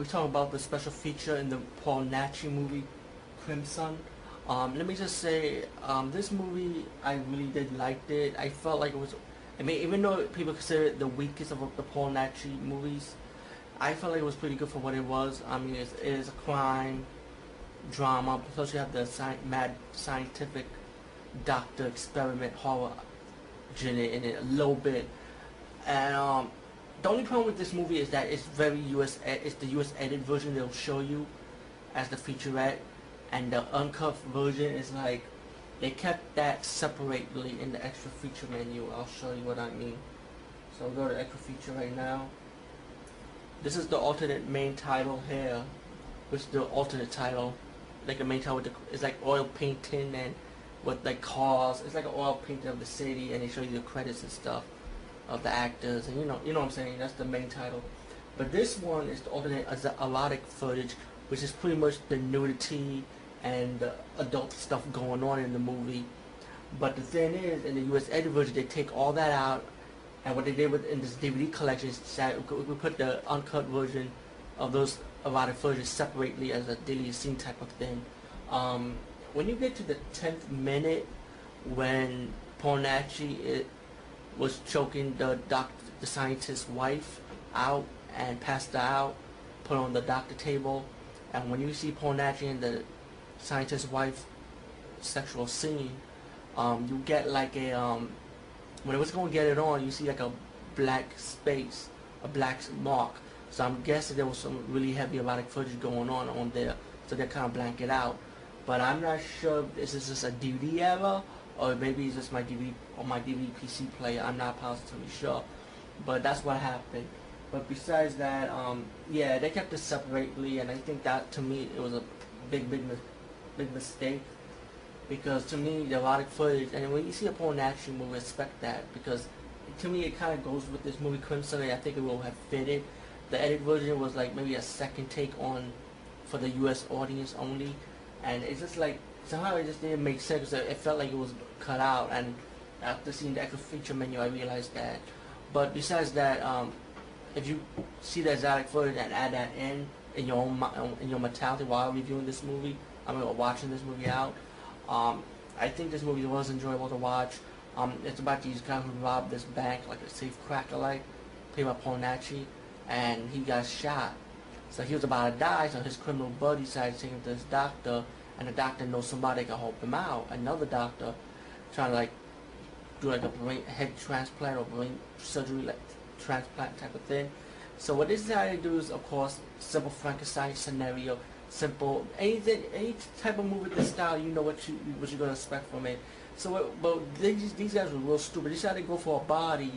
We talking about the special feature in the Paul Naschy movie, Crimson? Um, let me just say, um, this movie, I really did like it. I felt like it was, I mean, even though people consider it the weakest of the Paul Naschy movies, I felt like it was pretty good for what it was. I mean, it is a crime drama, plus you have the sci- mad scientific doctor experiment horror in it, in it a little bit. And um, the only problem with this movie is that it's very US. Eh, it's the US edited version they'll show you as the featurette, and the uncut version is like they kept that separately in the extra feature menu. I'll show you what I mean. So I'll go to extra feature right now. This is the alternate main title here, which is the alternate title, like the main title with the it's like oil painting and with like cars. It's like an oil painting of the city, and they show you the credits and stuff of the actors, and you know, you know what I'm saying. That's the main title. But this one is the alternate as the erotic footage, which is pretty much the nudity and the adult stuff going on in the movie. But the thing is, in the U.S. edit version, they take all that out, and what they did with in this DVD collection is that we put the uncut version of those erotic footage separately as a deleted scene type of thing. Um, when you get to the tenth minute, when Naschy was choking the doc, the scientist's wife out and passed out, put on the doctor table, and when you see Naschy and the scientist's wife sexual scene, um, you get like a um, when it was going to get it on, you see like a black space, a black mark. So I'm guessing there was some really heavy erotic footage going on on there, so they kind of blank it out. But I'm not sure if this is just a DVD error or maybe it's just my DVD or my DVD PC player. I'm not positively sure, but that's what happened. But besides that, um, yeah, they kept it separately, and I think that to me it was a big, big, big mistake because to me the erotic footage, and when you see a Paul Naschy movie, respect that because to me it kind of goes with this movie Crimson, and I think it will have fitted. The edit version was like maybe a second take on for the U.S. audience only, and it's just like somehow it just didn't make sense. It felt like it was cut out, and after seeing the actual feature menu, I realized that. But besides that, um, if you see the exotic footage and add that in in your own in your mentality while reviewing this movie, I mean, watching this movie out, um, I think this movie was enjoyable to watch. Um, it's about these guys who robbed this bank, like a safe cracker, like played by Paul Naschy, and he got shot. So he was about to die, so his criminal buddy decided to take him to his doctor, and the doctor knows somebody can help him out. Another doctor trying to like do like a brain head transplant or brain surgery like transplant type of thing. So what they decided to do is of course simple Frankenstein scenario, simple anything any type of movie this style you know what you what you're gonna expect from it. So but these these guys were real stupid. They decided to go for a body,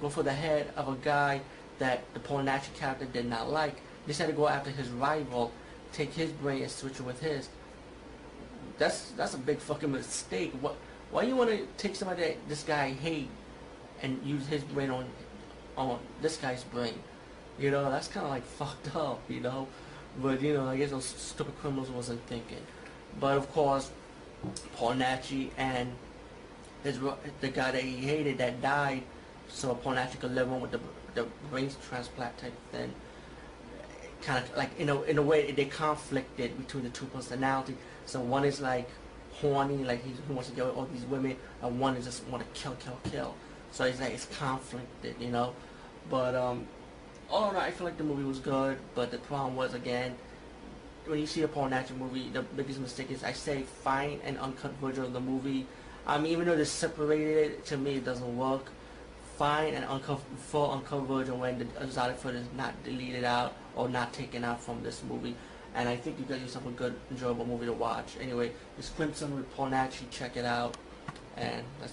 go for the head of a guy that the Paul Naschy character did not like. They decided to go after his rival, take his brain and switch it with his. That's that's a big fucking mistake. What why you want to take somebody that this guy hate and use his brain on on this guy's brain? You know, that's kind of like fucked up, you know. But you know, I guess those stupid criminals wasn't thinking. But of course, Paul Naschy and his the guy that he hated that died, so Paul Naschy could live on with the the brain transplant type thing. Kind of like you know, in a way, they conflicted between the two personalities. So one is like horny, like he, wants to get with all these women, and one is just want to kill, kill, kill. So it's like it's conflicted, you know. But um, all in all, I feel like the movie was good, but the problem was again, when you see a Paul Naschy movie, the biggest mistake is I say find an uncut version of the movie. Um, even though they're separated, to me it doesn't work. Find an uncut, full uncut version when the exotic footage is not deleted out or not taken out from this movie. And I think you got yourself a good, enjoyable movie to watch. Anyway, it's Crimson with Naschy. Check it out. And that's